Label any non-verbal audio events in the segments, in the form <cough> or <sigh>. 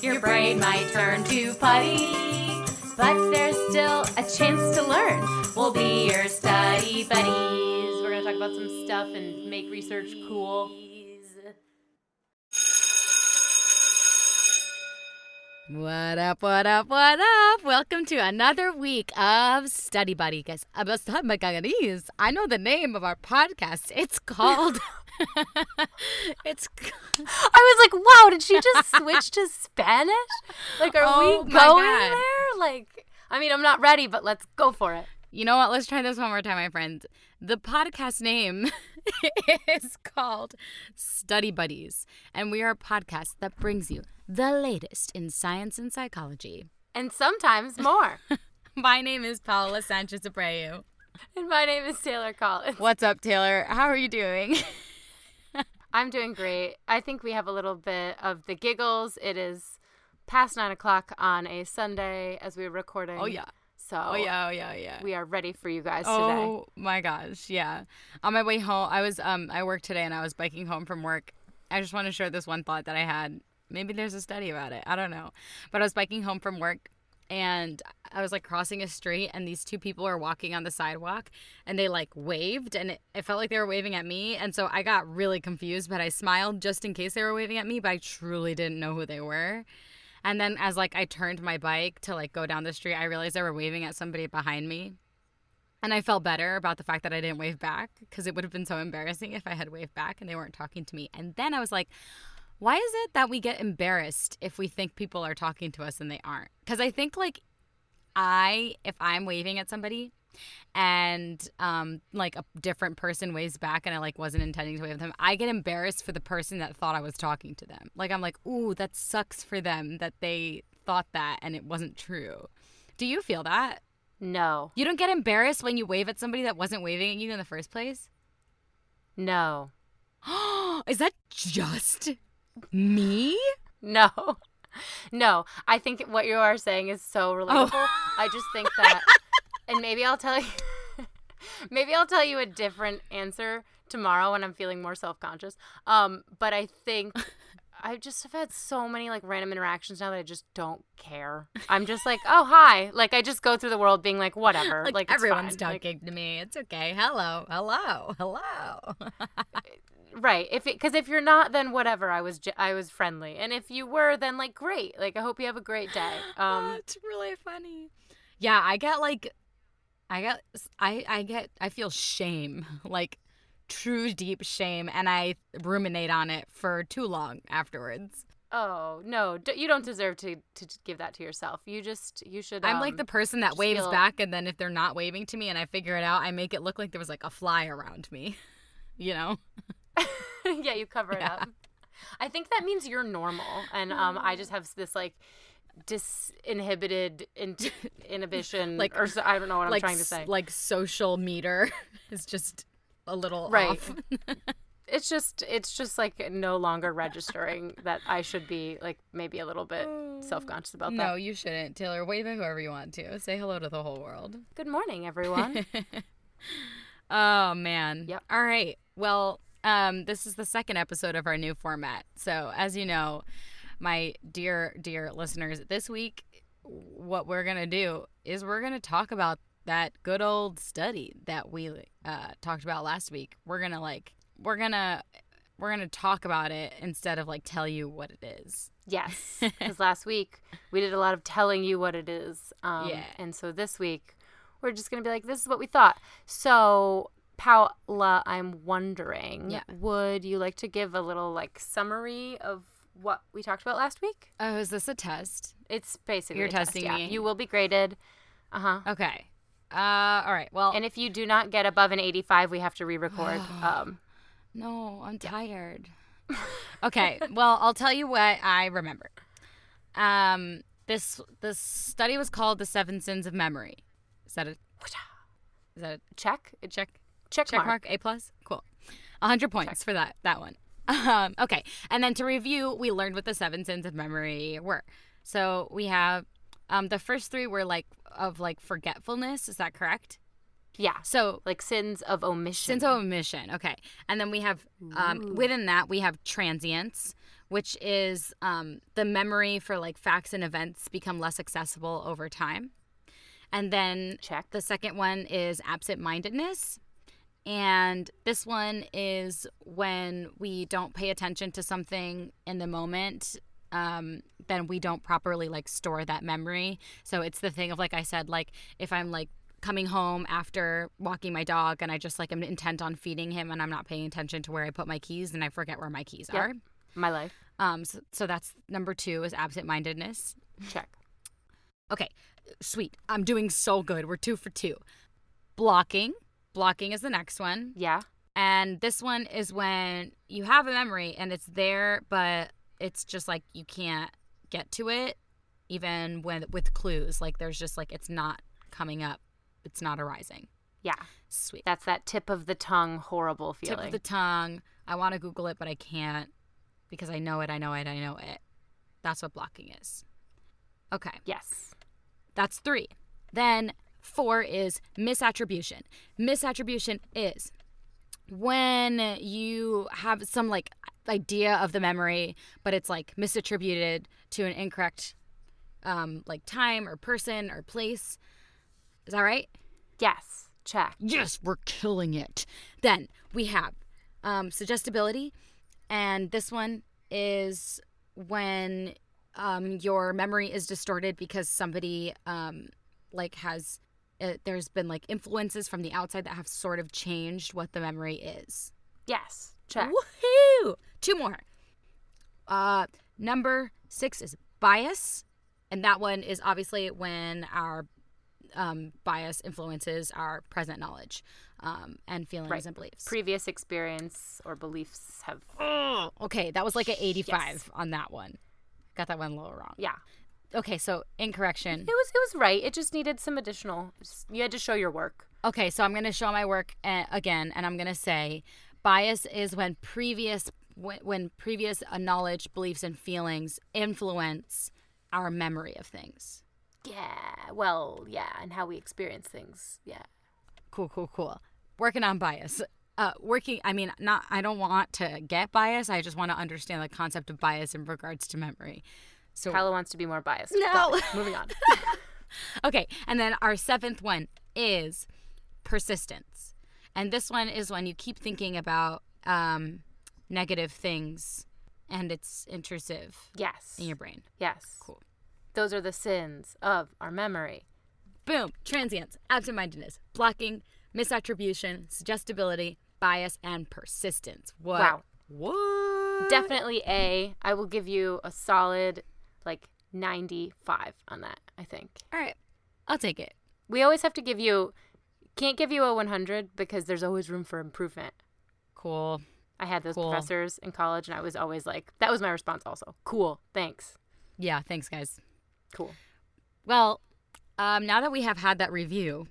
Your brain might turn to putty, but there's still a chance to learn. We'll be your study buddies. We're gonna talk about some stuff and make research cool. What up, what up, what up? Welcome to another week of Study Buddy. Uh, guys, I know the name of our podcast. It's called. <laughs> <laughs> it's. I was like, wow, did she just switch to Spanish? Like, are Oh we going there? Like, I mean, I'm not ready, but let's go for it. You know what? Let's try this one more time, my friends. The podcast name <laughs> is called Study Buddies, and we are a podcast that brings you the latest in science and psychology. And sometimes more. <laughs> My name is Paula Sanchez Abreu. and my name is Taylor Collins. What's up, Taylor? How are you doing? I'm doing great. I think we have a little bit of the giggles. It is past nine o'clock on a Sunday as we're recording. Oh yeah. So Oh yeah. Oh yeah. Yeah. we are ready for you guys today. Oh my gosh, yeah. On my way home, I was um I worked today and I was biking home from work. I just want to share this one thought that I had. Maybe there's a study about it. I don't know. But I was biking home from work and I was like crossing a street and these two people are walking on the sidewalk and they like waved and it, it felt like they were waving at me and so I got really confused but I smiled just in case they were waving at me but I truly didn't know who they were. And then as like I turned my bike to like go down the street, I realized they were waving at somebody behind me. And I felt better about the fact that I didn't wave back because it would have been so embarrassing if I had waved back and they weren't talking to me. And then I was like, why is it that we get embarrassed if we think people are talking to us and they aren't? Because I think like I, if I'm waving at somebody and um like a different person waves back and I like wasn't intending to wave at them, I get embarrassed for the person that thought I was talking to them. Like I'm like, ooh, that sucks for them that they thought that and it wasn't true. Do you feel that? No, You don't get embarrassed when you wave at somebody that wasn't waving at you in the first place? no, <gasps> Is that just me? no, no. I think what you are saying is so relatable. Oh. I just think that, <laughs> and maybe I'll tell you, <laughs> maybe I'll tell you a different answer tomorrow when I'm feeling more self conscious. Um, but I think. <laughs> I just have had so many like random interactions now that I just don't care. I'm just like, oh hi, like I just go through the world being like, whatever, Like, like, everyone's fine. Like, to me. It's okay. Hello. Hello. Hello. Right. If it because if you're not, then whatever. I was j- I was friendly, and if you were, then like great. Like I hope you have a great day. <gasps> Um, it's really funny. Yeah, I get like I get I I get I feel shame. <laughs> Like true deep shame and I ruminate on it for too long afterwards. oh no, d- you don't deserve to to give that to yourself. You just you should. I'm like um, the person that waves feel- back and then if they're not waving to me and I figure it out, I make it look like there was like a fly around me. <laughs> You know? <laughs> <laughs> yeah, you cover it Yeah. up. I think that means you're normal, and um, I just have this like disinhibited in- <laughs> inhibition, <laughs> Like- or so, I don't know what I'm trying to say. like social meter is just a little Right. off. it's just it's just like no longer registering that I should be like maybe a little bit self conscious about that. no, you shouldn't. Taylor, wave at whoever you want to. Say hello to the whole world. Good morning, everyone. oh man. Yep. All right. Well, um, this is the second episode of our new format. So as you know, my dear, dear listeners, this week what we're gonna do is we're gonna talk about that good old study that we uh, talked about last week. We're gonna like we're gonna we're gonna talk about it instead of like tell you what it is. yes, <laughs> because last week we did a lot of telling you what it is. Um, Yeah. And so this week we're just gonna be like, this is what we thought. So. Paula, I'm wondering, Yeah. would you like to give a little like summary of what we talked about last week? Oh, is this a test? It's basically You're a test, testing yeah. me. You will be graded. Uh huh. Okay. Uh, all right. Well, And if you do not get above an 85, we have to re-record. <gasps> um, No, I'm tired. <laughs> okay, well, I'll tell you what I remember. Um, this this study was called the Seven Sins of Memory. Is that a is that a check, a check check, check mark? A plus? Cool. A hundred points for that that one. Um, okay, and then to review, we learned what the seven sins of memory were. So we have um, the first three were like of like forgetfulness. Is that correct? Yeah. So Like sins of omission. sins of omission. Okay. And then we have um, within that we have transience, which is um, the memory for like facts and events become less accessible over time. And then Check. the second one is absent mindedness. And this one is when we don't pay attention to something in the moment, um, then we don't properly like store that memory. So it's the thing of like I said, like if I'm like coming home after walking my dog and I just like am intent on feeding him and I'm not paying attention to where I put my keys and I forget where my keys Yep. are. My life. Um, so, so that's number two is absent mindedness. Check. Okay, sweet. I'm doing so good. We're two for two. Blocking. Blocking is the next one. Yeah. And this one is when you have a memory and it's there, but it's just like you can't get to it, even when with clues. Like there's just like it's not coming up, it's not arising. Yeah. Sweet. That's that tip of the tongue horrible feeling. Tip of the tongue. I want to Google it, but I can't because I know it, I know it, I know it. That's what blocking is. Okay. yes. That's three. Then four is misattribution. Misattribution is when you have some like idea of the memory, but it's like misattributed to an incorrect um, like time or person or place. Is that right? Yes. Check. Yes, we're killing it. Then we have um, suggestibility, and this one is when um, your memory is distorted because somebody um, like has uh, there's been like influences from the outside that have sort of changed what the memory is. Yes. Check. Woohoo! Two more. Uh, number six is bias, and that one is obviously when our um, bias influences our present knowledge um, and feelings Right. and beliefs. Previous experience or beliefs have. oh, okay, that was like an 85 Yes. on that one. Got that one a little wrong. Yeah. Okay, so incorrection. It was. It was right. It just needed some additional. You had to show your work. Okay, so I'm going to show my work uh, again, and I'm going to say bias is when previous when, when previous knowledge, beliefs, and feelings influence our memory of things. Yeah. Well. Yeah. And how we experience things. Yeah. Cool, cool, cool. Working on bias. Uh, working. I mean, not. I don't want to get bias. I just want to understand the concept of bias in regards to memory. So Kyla wants to be more biased. No. Moving on. <laughs> Okay, and then our seventh one is persistence. And this one is when you keep thinking about um, negative things and it's intrusive yes. in your brain. Yes. Cool. Those are the sins of our memory. Boom, transience, absent mindedness, blocking, misattribution, suggestibility, bias, and persistence. What? Wow. What? Definitely A. I will give you a solid like 95 on that, I think. All right, I'll take it. We always have to give you can't give you a 100 because there's always room for improvement. Cool. I had those Cool. professors in college and I was always like that was my response also. Cool. Thanks. Yeah, thanks, guys. Cool. Well, um, now that we have had that review,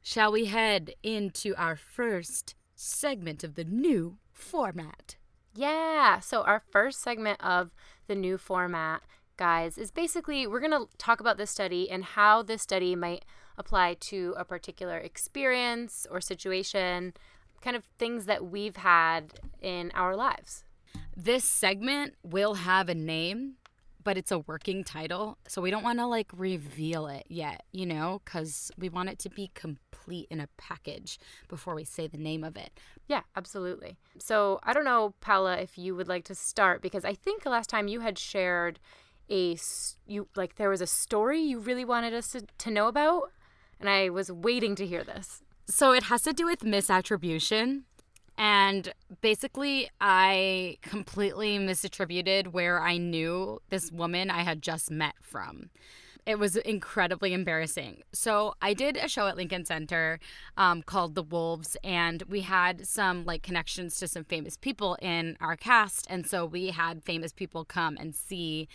shall we head into our first segment of the new format? Yeah. So our first segment of the new format, guys, is basically we're going to talk about this study and how this study might apply to a particular experience or situation, kind of things that we've had in our lives. This segment will have a name, but it's a working title. So we don't want to like reveal it yet, you know, because we want it to be complete in a package before we say the name of it. Yeah, absolutely. So I don't know, Paula, if you would like to start because I think last time you had shared a you like there was a story you really wanted us to, to know about, and I was waiting to hear this. So it has to do with misattribution. And basically, I completely misattributed where I knew this woman I had just met from. It was incredibly embarrassing. So I did a show at Lincoln Center um, called The Wolves, and we had some like connections to some famous people in our cast, and so we had famous people come and see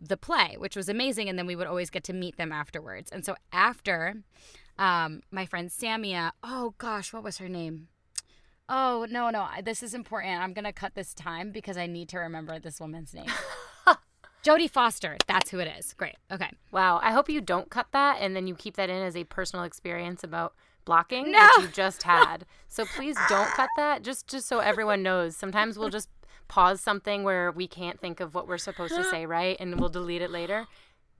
the play, which was amazing. And then we would always get to meet them afterwards. And so after, um, my friend Samia, oh gosh, what was her name? Oh no no, I- this is important. I'm gonna cut this time because I need to remember this woman's name. <laughs> Jodie Foster, that's who it is. Great. Okay. Wow, I hope you don't cut that and then you keep that in as a personal experience about blocking No. that you just had. So please don't cut that. Just just so everyone knows. Sometimes we'll just pause something where we can't think of what we're supposed to <gasps> say right, and we'll delete it later.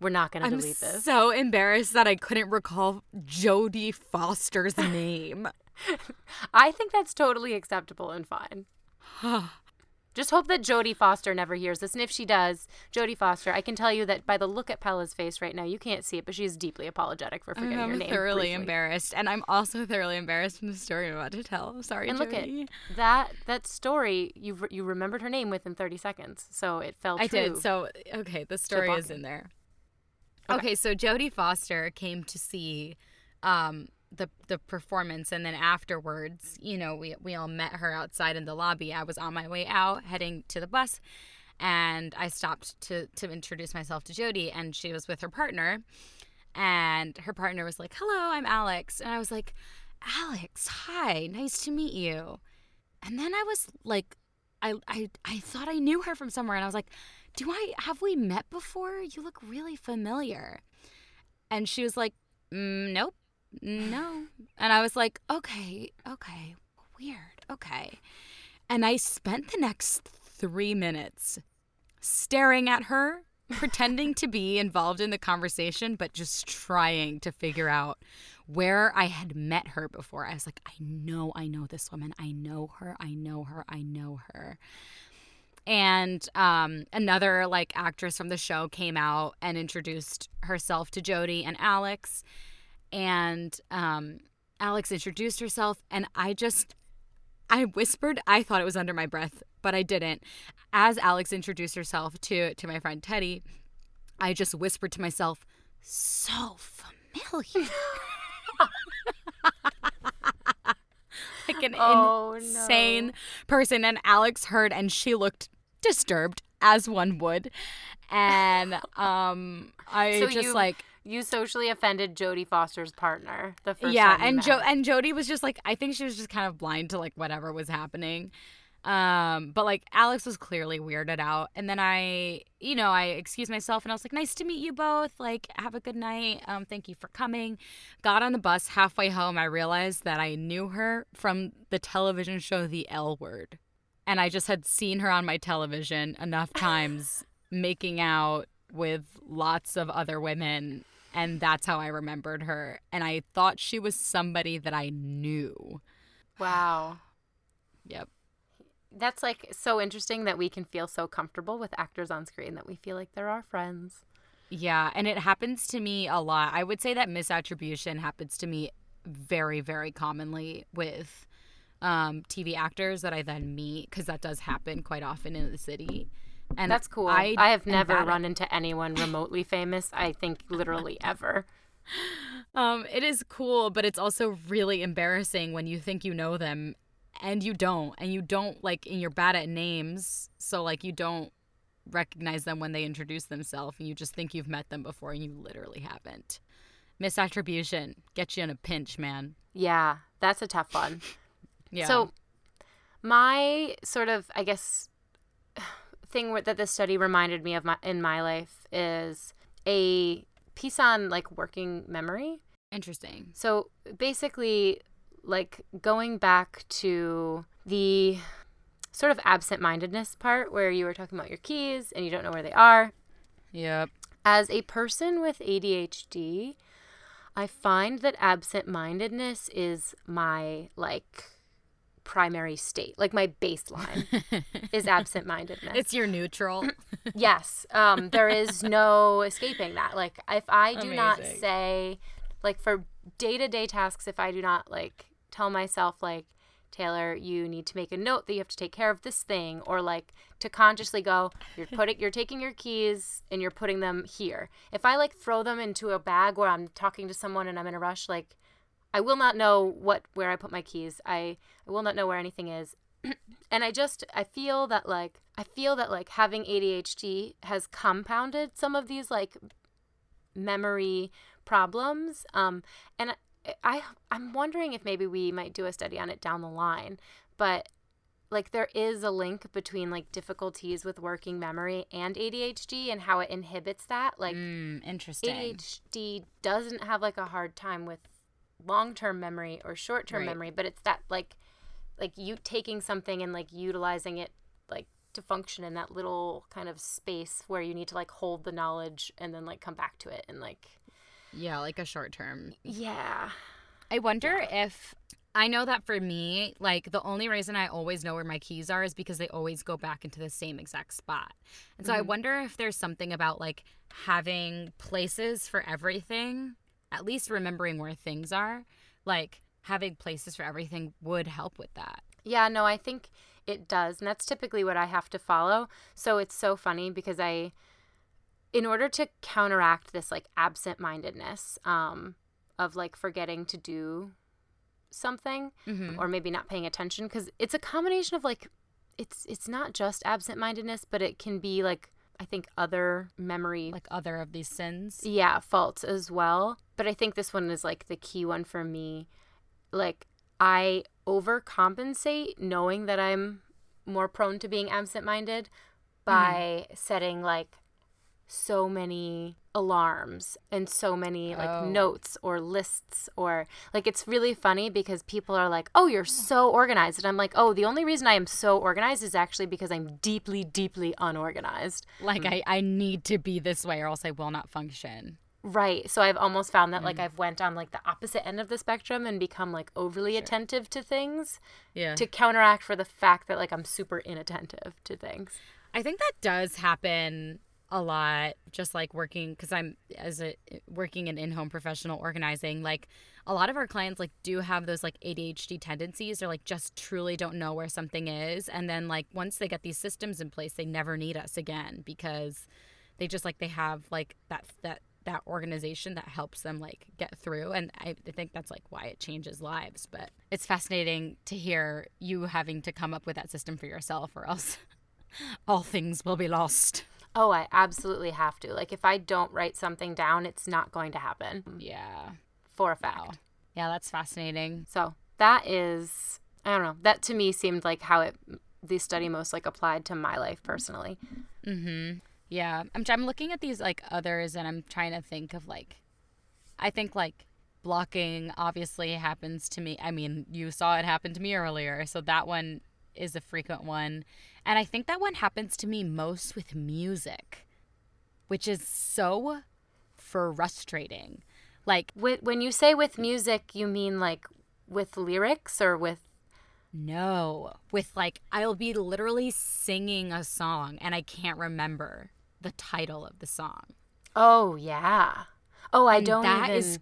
We're not gonna I'm delete this. so embarrassed that I couldn't recall Jodie Foster's name. <laughs> I think that's totally acceptable and fine. <sighs> <sighs> Just hope that Jodie Foster never hears this. And if she does, Jodie Foster, I can tell you that by the look at Paula's face right now, you can't see it, but she's deeply apologetic for forgetting your name. I'm thoroughly briefly. embarrassed, and I'm also thoroughly embarrassed from the story I'm about to tell. Sorry, And look at that that story. You re- you remembered her name within 30 seconds, so it fell I did. So okay, the story is in there. Okay. Okay, so Jodie Foster came to see um, the the performance, and then afterwards, you know, we we all met her outside in the lobby. I was on my way out, heading to the bus, and I stopped to to introduce myself to Jodie and she was with her partner, and her partner was like, "Hello, I'm Alex," and I was like, "Alex, hi, nice to meet you," and then I was like, I I I thought I knew her from somewhere, and I was like do I have we met before? You look really familiar. And she was like, mm, nope, no. And I was like, okay, okay, weird, okay. And I spent the next three minutes staring at her, <laughs> pretending to be involved in the conversation, but just trying to figure out where I had met her before. I was like, I know, I know this woman. I know her. I know her. I know her and um, another like actress from the show came out and introduced herself to Jodie and Alex, and um, Alex introduced herself, and I just I whispered. I thought it was under my breath, but I didn't. As Alex introduced herself to to my friend Teddy, I just whispered to myself, "So familiar." <laughs> like an Oh, insane no. person and Alex heard and she looked disturbed as one would and um I So just you- like You socially offended Jodie Foster's partner the first yeah and met. Jo and Jodie was just like I think she was just kind of blind to like whatever was happening. Um but like Alex was clearly weirded out. And then I you know I excused myself and I was like nice to meet you both. Like have a good night. Um thank you for coming. Got on the bus halfway home. I realized that I knew her from the television show The L Word. And I just had seen her on my television enough times <laughs> making out with lots of other women and that's how I remembered her and I thought she was somebody that I knew. Wow. Yep. That's like so interesting that we can feel so comfortable with actors on screen that we feel like they're our friends. Yeah, and it happens to me a lot. I would say that misattribution happens to me very very commonly with um, TV actors that I then meet because that does happen quite often in the city. And That's cool. I, have never run into anyone remotely famous. I think literally <laughs> ever. Um, it is cool, but it's also really embarrassing when you think you know them and you don't, and you don't like, and you're bad at names, so like you don't recognize them when they introduce themselves, and you just think you've met them before, and you literally haven't. Misattribution gets you in a pinch, man. Yeah, that's a tough one. <laughs> Yeah. So, my sort of, I guess, thing that this study reminded me of my in my life is a piece on like working memory. interesting. So basically, like going back to the sort of absent-mindedness part where you were talking about your keys and you don't know where they are. Yep. As a person with ADHD, I find that absent mindedness is my like primary state. Like my baseline <laughs> is absent mindedness. It's your neutral. <clears throat> yes. Um, there is no escaping that. Like if I do not say like for day to day tasks, if I do not like tell myself like Taylor, you need to make a note that you have to take care of this thing, or like to consciously go, you're putting, you're taking your keys and you're putting them here. If I like throw them into a bag where I'm talking to someone and I'm in a rush, like I will not know what where I put my keys. I, I will not know where anything is. <clears throat> and I just I feel that like I feel that like having ADHD has compounded some of these like memory problems. Um, and I, I I'm wondering if maybe we might do a study on it down the line, but like there is a link between like difficulties with working memory and ADHD and how it inhibits that. Like mm, interesting. ADHD doesn't have like a hard time with long-term memory or short-term Right. memory, but it's that like like you taking something and like utilizing it like to function in that little kind of space where you need to like hold the knowledge and then like come back to it and like Yeah, like a short term. yeah. I wonder if I know that for me, like the only reason I always know where my keys are is because they always go back into the same exact spot. And so I Mhm. wonder if there's something about like having places for everything, at least remembering where things are, like having places for everything would help with that. Yeah, no, I think it does. And that's typically what I have to follow. So it's so funny because I, in order to counteract this like absent mindedness um, of like forgetting to do something Mm-hmm. or maybe not paying attention, because it's a combination of like, it's it's not just absent mindedness, but it can be like I think other memory Like other of these sins. yeah, faults as well. But I think this one is like the key one for me. Like I overcompensate knowing that I'm more prone to being absent-minded by mm-hmm. setting like so many alarms and so many like Oh. notes or lists or like it's really funny because people are like, "Oh, you're so organized." And I'm like, "Oh, the only reason I am so organized is actually because I'm deeply deeply unorganized." Like mm. I, I need to be this way or else I will not function. Right. So I've almost found that like mm. I've went on like the opposite end of the spectrum and become like overly attentive to things Yeah. to counteract for the fact that like I'm super inattentive to things. I think that does happen a lot just like working because I'm as a working in in-home professional organizing like a lot of our clients like do have those like ADHD tendencies or like just truly don't know where something is and then like once they get these systems in place they never need us again because they just like they have like that that that organization that helps them like get through and I, I think that's like why it changes lives but it's fascinating to hear you having to come up with that system for yourself or else <laughs> all things will be lost. Oh, I absolutely have to. Like if I don't write something down, it's not going to happen Yeah. for a fact. Wow. Yeah, that's fascinating. So that is I don't know. That to me seemed like how it the study most like applied to my life personally. Mhm. Yeah. I'm I'm looking at these like others and I'm trying to think of like I think like blocking obviously happens to me. I mean, you saw it happen to me earlier, so that one is a frequent one. And I think that one happens to me most with music, which is so frustrating. Like when you say with music, you mean like with lyrics or with No, with like I'll be literally singing a song and I can't remember the title of the song. Oh yeah. Oh, I And don't that even is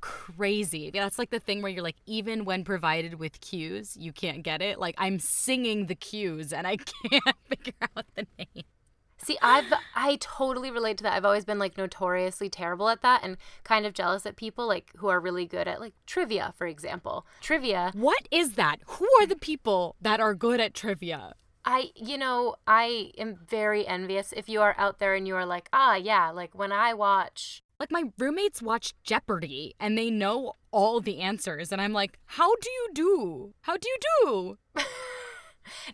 crazy. That's like the thing where you're like even when provided with cues, you can't get it. Like I'm singing the cues and I <laughs> can't figure out the name. See, I've I totally relate to that. I've always been like notoriously terrible at that and kind of jealous at people like who are really good at like trivia, for example. Trivia, What is that? Who are the people that are good at trivia? I you know, I am very envious if you are out there and you are like, "Ah, yeah, like when I watch Like my roommates watch Jeopardy and they know all the answers and I'm like, "How do you do? How do you do?" <laughs>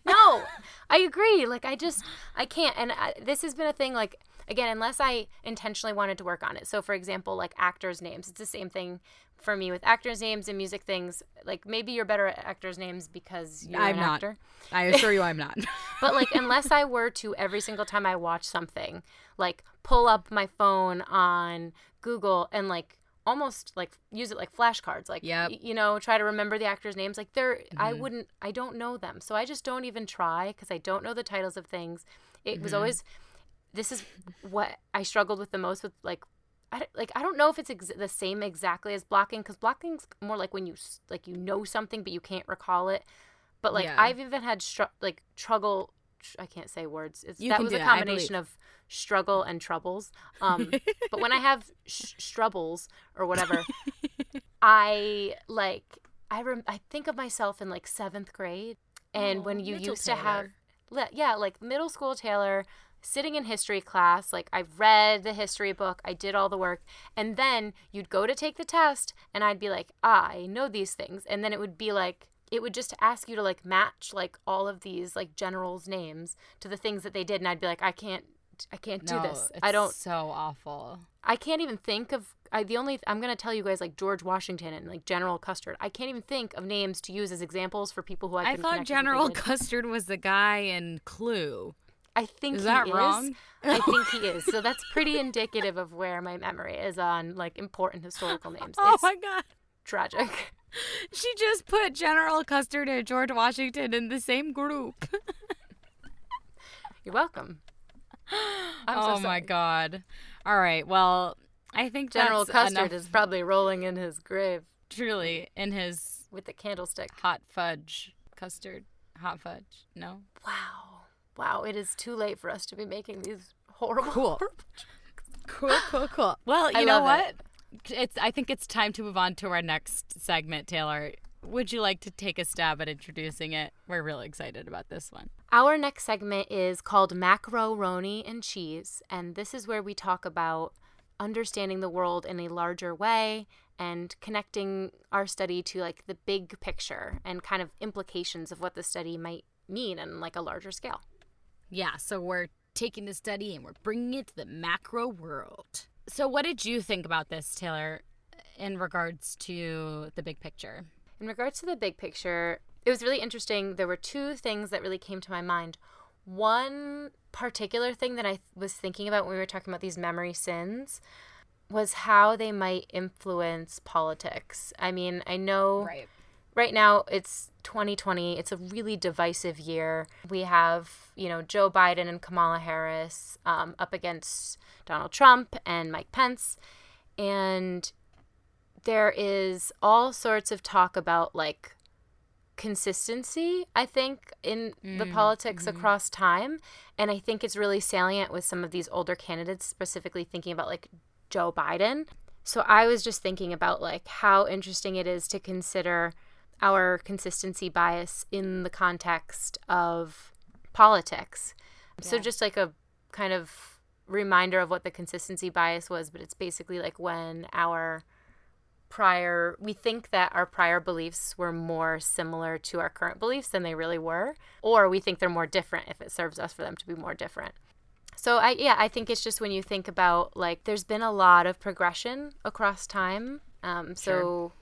No, I agree. Like I just I can't. And I, this has been a thing. Like again, unless I intentionally wanted to work on it. So for example, like actors' names, it's the same thing for me with actors' names and music things. Like maybe you're better at actors' names because you're I'm an not. actor. I assure you <laughs> I'm not. But like <laughs> unless I were to every single time I watch something, like pull up my phone on Google and like almost like use it like flashcards like Yep. you know try to remember the actors names like they're i Mhm. wouldn't i don't know them so i just don't even try because i don't know the titles of things it was Mhm. always this is what i struggled with the most with like I, don't- like I don't know if it's ex- the same exactly as blocking because blocking's more like when you like you know something but you can't recall it but like Yeah. I've even had str- like struggle I can't say words. It's, You that was a that, combination of struggle and troubles. Um, <laughs> but when I have sh- or whatever, <laughs> I like I rem- I think of myself in like seventh grade, and when you used to have yeah like middle school Taylor sitting in history class like i read the history book i did all the work and then you'd go to take the test and i'd be like ah, i know these things and then it would be like it would just ask you to like match like all of these like generals names to the things that they did and i'd be like i can't I can't do no, this. I don't. So awful. I can't even think of. I the only I'm gonna tell you guys like George Washington and like General Custard. I can't even think of names to use as examples for people who I. I thought connect with if they General. Custard was the guy in Clue. I think Is he that is. wrong? I think he is. So that's pretty indicative of where my memory is on like important historical names. <laughs> Oh it's my god. tragic. <laughs> She just put General Custard and George Washington in the same group. You're welcome. <gasps> I'm so oh my god. All right. Well, I think General Custard enough, is probably rolling in his grave truly in his with the candlestick. hot fudge custard. Hot fudge. No. Wow. Wow, it is too late for us to be making these horrible. Cool. <laughs> Cool, cool, cool. <laughs> Well, you I know what? it. It's. I think it's time to move on to our next segment, Taylor. Would you like to take a stab at introducing it? We're really excited about this one. Our next segment is called Macaroni and Cheese, and this is where we talk about understanding the world in a larger way and connecting our study to like the big picture and kind of implications of what the study might mean on like a larger scale. Yeah, so we're taking the study and we're bringing it to the macro world. So, what did you think about this, Taylor, in regards to the big picture? In regards to the big picture, it was really interesting. There were two things that really came to my mind. One particular thing that I was thinking about when we were talking about these memory sins was how they might influence politics. I mean, I know Right. Right now it's 2020 it's a really divisive year. We have you know joe biden and kamala harris um, up against donald trump and mike pence. And there is all sorts of talk about like consistency i think in the politics across time. And i think it's really salient with some of these older candidates specifically thinking about like joe biden. So i was just thinking about like how interesting it is to consider our consistency bias in the context of politics. So just like a kind of reminder of what the consistency bias was, but it's basically like when our prior we think that our prior beliefs were more similar to our current beliefs than they really were, or we think they're more different if it serves us for them to be more different. So I yeah, I think it's just when you think about like there's been a lot of progression across time. Um, so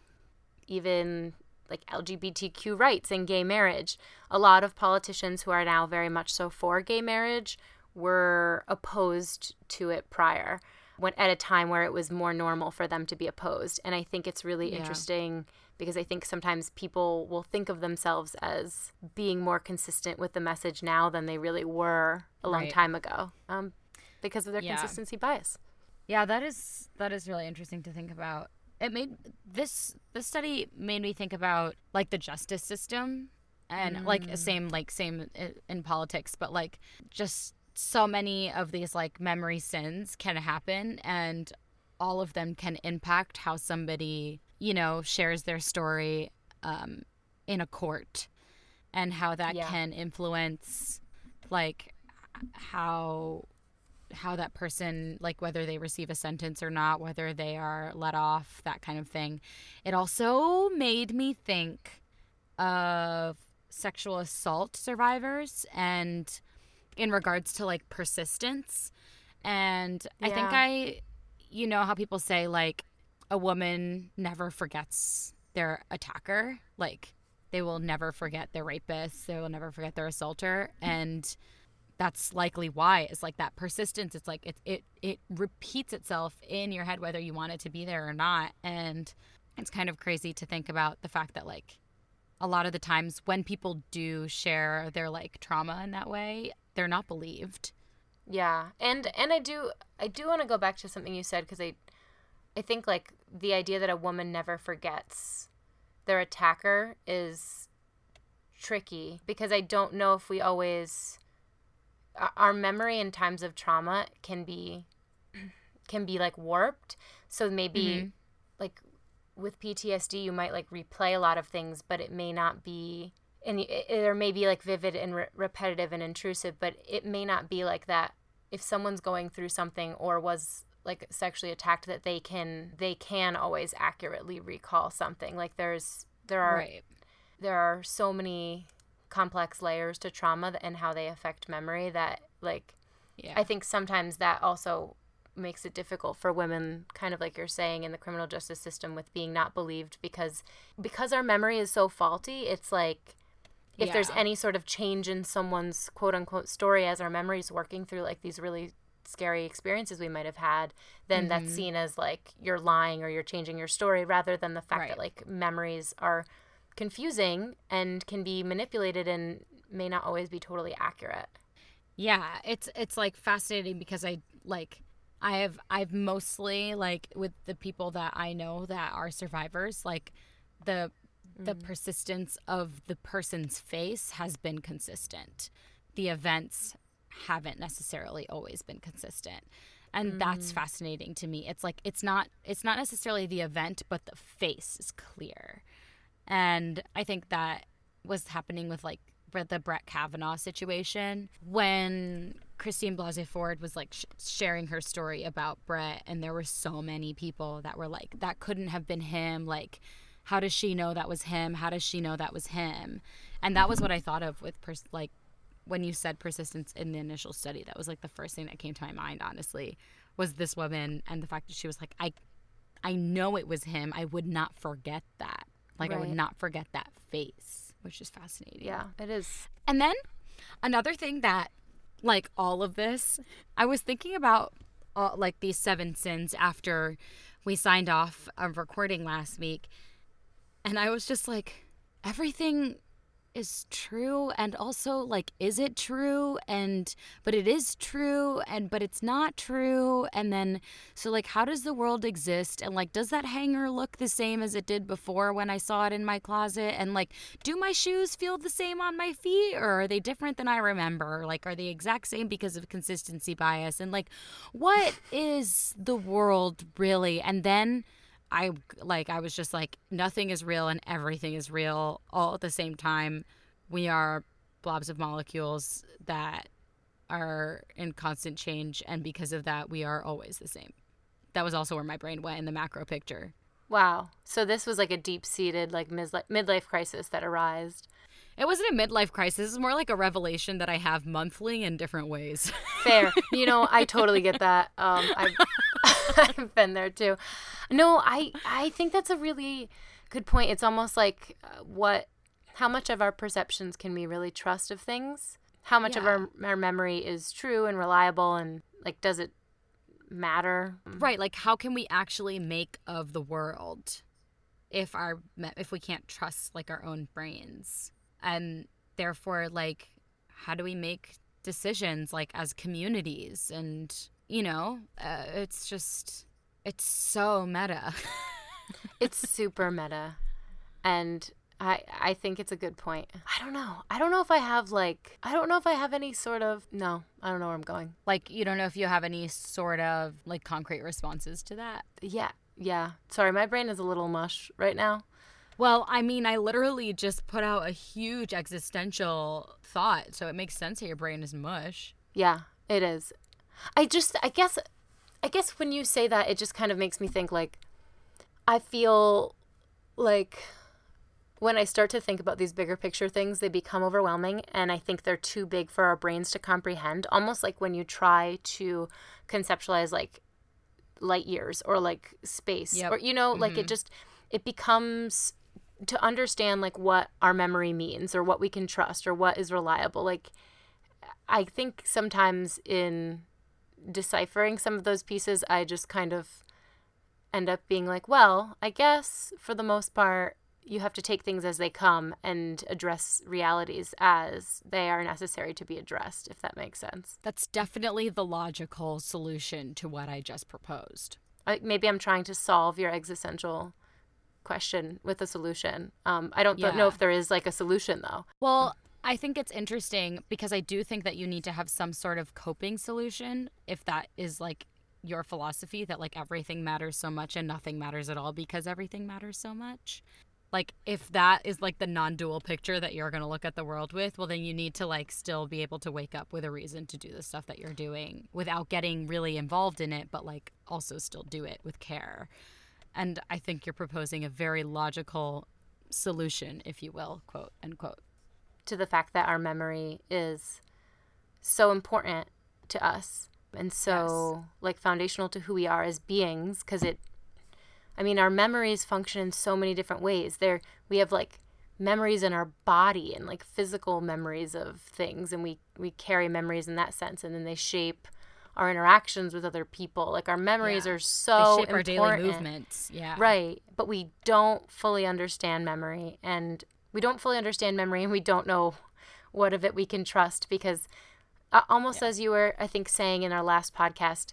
even like LGBTQ rights and gay marriage. A lot of politicians who are now very much so for gay marriage were opposed to it prior, when at a time where it was more normal for them to be opposed. And I think it's really Yeah. interesting because I think sometimes people will think of themselves as being more consistent with the message now than they really were a long Right. time ago, um, because of their Yeah. consistency bias. Yeah, that is that is really interesting to think about. It made this this study made me think about like the justice system and like same like same in politics, but like just so many of these like memory sins can happen and all of them can impact how somebody, you know, shares their story um, in a court and how that Yeah. can influence like how how that person like whether they receive a sentence or not whether they are let off that kind of thing. It also made me think of sexual assault survivors and in regards to like persistence. And i think i you know how people say like a woman never forgets their attacker? Like they will never forget their rapist. They will never forget their assaulter. <laughs> And that's likely why it's like that persistence. It's like it it it repeats itself in your head whether you want it to be there or not. And it's kind of crazy to think about the fact that like a lot of the times when people do share their like trauma in that way they're not believed. Yeah, and and I do I do want to go back to something you said because I I think like the idea that a woman never forgets their attacker is tricky because I don't know if we always our- memory in times of trauma can be <clears throat> can be like warped. So maybe Mhm. like with PTSD you might like replay a lot of things but it may not be and there may be like vivid and re- repetitive and intrusive but it may not be like that if someone's going through something or was like sexually attacked that they can they can always accurately recall something like there's there are right there are so many complex layers to trauma and how they affect memory that like Yeah. I think sometimes that also makes it difficult for women kind of like you're saying in the criminal justice system with being not believed because because our memory is so faulty it's like if there's any sort of change in someone's quote unquote story as our memory's working through like these really scary experiences we might have had then that's Mm-hmm. seen as like you're lying or you're changing your story rather than the fact Right. that like memories are confusing and can be manipulated and may not always be totally accurate Yeah, it's it's like fascinating because I like I have I've mostly like with the people that I know that are survivors, like the the mm. persistence of the person's face has been consistent. The events haven't necessarily always been consistent. And that's mm. fascinating to me. It's like it's not it's not necessarily the event, but the face is clear. And I think that was happening with like the Brett Kavanaugh situation when Christine Blasey Ford was like sh- sharing her story about Brett, and there were so many people that were like, that couldn't have been him. Like, how does she know that was him? How does she know that was him? And that was what I thought of with pers- like when you said persistence in the initial study. That was like the first thing that came to my mind. Honestly, was this woman and the fact that she was like, I, I know it was him. I would not forget that. Like I would not forget that face, which is fascinating. yeah it is And then another thing that, like all of this, I was thinking about all, like these seven sins after we signed off of recording last week. And I was just like, everything is true and also like is it true? And but it is true and but it's not true. And then so like how does the world exist? And like does that hanger look the same as it did before when i saw it in my closet? And like do my shoes feel the same on my feet or are they different than i remember? Like are they exact same because of consistency bias? And like what is the world really? And then I like I was just like nothing is real and everything is real all at the same time. We are blobs of molecules that are in constant change and because of that we are always the same. That was also where my brain went in the macro picture. Wow. So this was like a deep-seated like midlife midlife crisis that arose. It wasn't a midlife crisis, it's more like a revelation that I have monthly in different ways. <laughs> Fair. you know, I totally get that. Um, I've, <laughs> I've been there too. No, I I think that's a really good point. It's almost like uh, what, how much of our perceptions can we really trust of things? How much of our our memory is true and reliable, and like, does it matter? right, like how can we actually make of the world if our if we can't trust like our own brains? And therefore like how do we make decisions like as communities and you know, uh, it's just it's so meta. <laughs> It's super meta, and I I think it's a good point. I don't know. I don't know if I have like I don't know if I have any sort of no. I don't know where I'm going. like you don't know if you have any sort of like concrete responses to that. Yeah, yeah. Sorry, my brain is a little mush right now. Well, I mean, I literally just put out a huge existential thought, so it makes sense that your brain is mush. Yeah, it is. I just I guess I guess when you say that it just kind of makes me think like I feel like when I start to think about these bigger picture things, they become overwhelming and I think they're too big for our brains to comprehend. Almost like when you try to conceptualize like light years or like space Yep. or you know, like it mm-hmm. just it becomes to understand like what our memory means or what we can trust or what is reliable. Like I think sometimes in deciphering some of those pieces, I just kind of end up being like, well, I guess for the most part, you have to take things as they come and address realities as they are necessary to be addressed, if that makes sense. That's definitely the logical solution to what I just proposed. I, maybe I'm trying to solve your existential question with a solution. Um, I don't th- know if there is like a solution though. Well, I think it's interesting because I do think that you need to have some sort of coping solution if that is like your philosophy that like everything matters so much and nothing matters at all because everything matters so much. Like if that is like the non-dual picture that you're going to look at the world with, well then you need to like still be able to wake up with a reason to do the stuff that you're doing without getting really involved in it, but like also still do it with care. And I think you're proposing a very logical solution, if you will, quote unquote. to the fact that our memory is so important to us and so like foundational to who we are as beings because it i mean our memories function in so many different ways there we have like memories in our body and like physical memories of things and we we carry memories in that sense and then they shape our interactions with other people like our memories Yeah. are so they shape our daily important. movements. Yeah. Right. But we don't fully understand memory and we don't fully understand memory and we don't know what of it we can trust because uh, almost as you were I think saying in our last podcast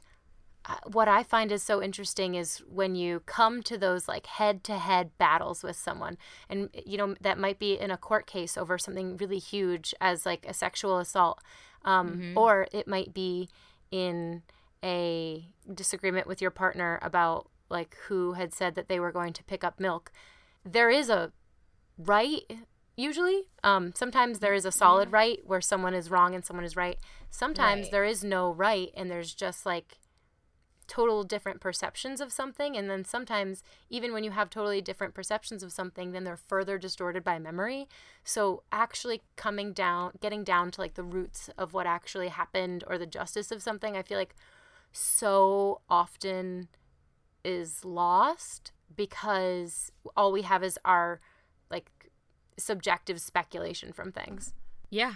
uh, what I find is so interesting is when you come to those like head to head battles with someone and you know that might be in a court case over something really huge as like a sexual assault um, or it might be in a disagreement with your partner about like who had said that they were going to pick up milk there is a right usually. Um, sometimes there is a solid right where someone is wrong and someone is right. Sometimes Right. there is no right and there's just like total different perceptions of something and then sometimes even when you have totally different perceptions of something then they're further distorted by memory so actually coming down getting down to like the roots of what actually happened or the justice of something i feel like so often is lost because all we have is our like subjective speculation from things Yeah.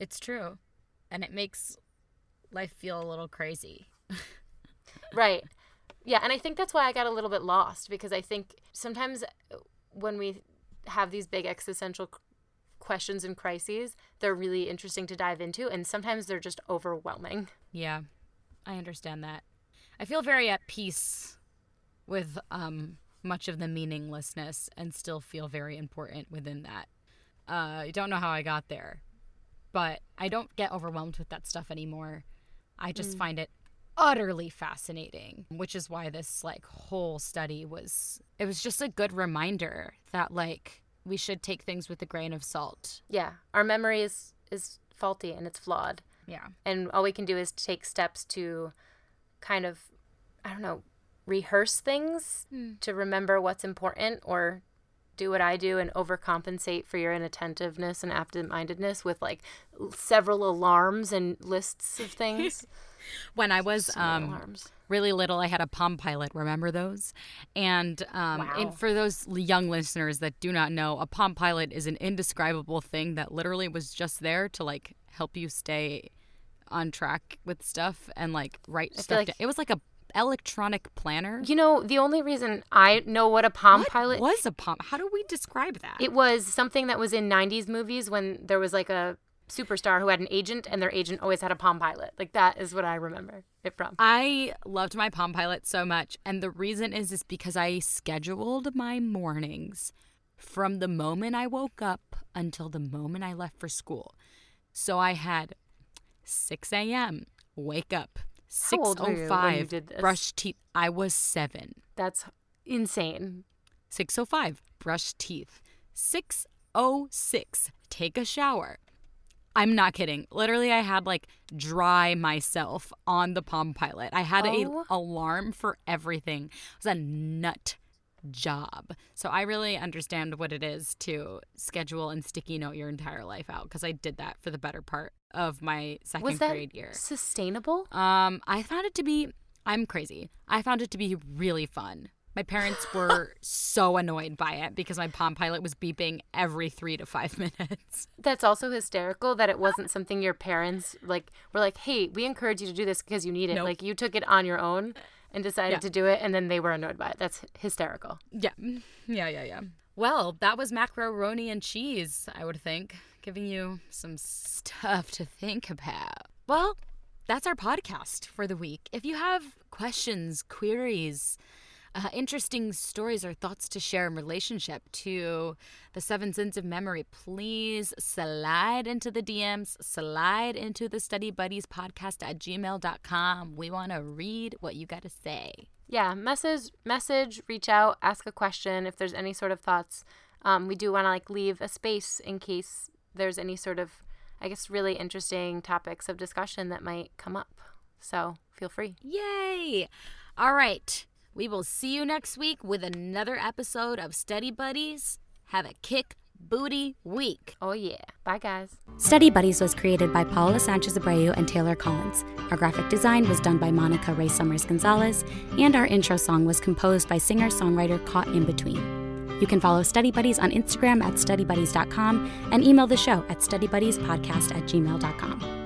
It's true. And it makes life feel a little crazy. <laughs> Right. Yeah, and I think that's why I got a little bit lost because I think sometimes when we have these big existential questions and crises, they're really interesting to dive into and sometimes they're just overwhelming. Yeah. I understand that. I feel very at peace with um much of the meaninglessness and still feel very important within that. Uh, I don't know how I got there, but I don't get overwhelmed with that stuff anymore. I just find it utterly fascinating, which is why this like whole study was it was just a good reminder that like we should take things with a grain of salt. Yeah, our memory is is faulty and it's flawed. Yeah. And all we can do is take steps to kind of I don't know, rehearse things hmm. to remember what's important or do what I do and overcompensate for your inattentiveness and absent-mindedness with like several alarms and lists of things. <laughs> When I was So um alarms. really little, I had a Palm Pilot. Remember those? And um, Wow. and for those young listeners that do not know, a Palm Pilot is an indescribable thing that literally was just there to like help you stay on track with stuff and like write feel stuff. like- down. It was like a electronic planner. You know, the only reason I know what a Palm what Pilot was a Palm? How do we describe that? It was something that was in 90s movies when there was like a superstar who had an agent and their agent always had a Palm Pilot. Like that is what I remember it from. I loved my Palm Pilot so much, and the reason is is because I scheduled my mornings from the moment I woke up until the moment I left for school. So I had 6 a.m. wake up, How old were you when you 6:05 brush teeth. I was seven. That's insane. 6:05 brush teeth. 6:06 take a shower. I'm not kidding. Literally, I had like dry myself on the Palm Pilot. I had Oh. a alarm for everything. It was a nut job. So I really understand what it is to schedule and sticky note your entire life out because I did that for the better part of my second Was that grade year. sustainable? Um, I found it to be. I'm crazy. I found it to be really fun. My parents <laughs> were so annoyed by it because my Palm Pilot was beeping every three to five <laughs> minutes. That's also hysterical that it wasn't something your parents like were like, "Hey, we encourage you to do this because you need it." Nope. Like you took it on your own and decided Yeah. to do it and then they were annoyed by it. That's hysterical. Yeah, <laughs> yeah, yeah, yeah. Well, that was macaroni and cheese. I would think, giving you some stuff to think about. Well, that's our podcast for the week. If you have questions, queries, uh, interesting stories or thoughts to share in relationship to the seven sins of memory, please slide into the DMs, slide into the study buddies podcast at gmail.com. We want to read what you got to say. yeah message message reach out ask a question if there's any sort of thoughts um, we do want to like leave a space in case there's any sort of i guess really interesting topics of discussion that might come up so feel free Yay! All right. We will see you next week with another episode of Study Buddies. Have a kick booty week. Oh, yeah. Bye, guys. Study Buddies was created by Paula Sanchez Abreu and Taylor Collins. Our graphic design was done by Monica Ray Summers Gonzalez, and our intro song was composed by singer songwriter Caught in Between. You can follow Study Buddies on Instagram at studybuddies.com and email the show at studybuddies.podcast at gmail.com.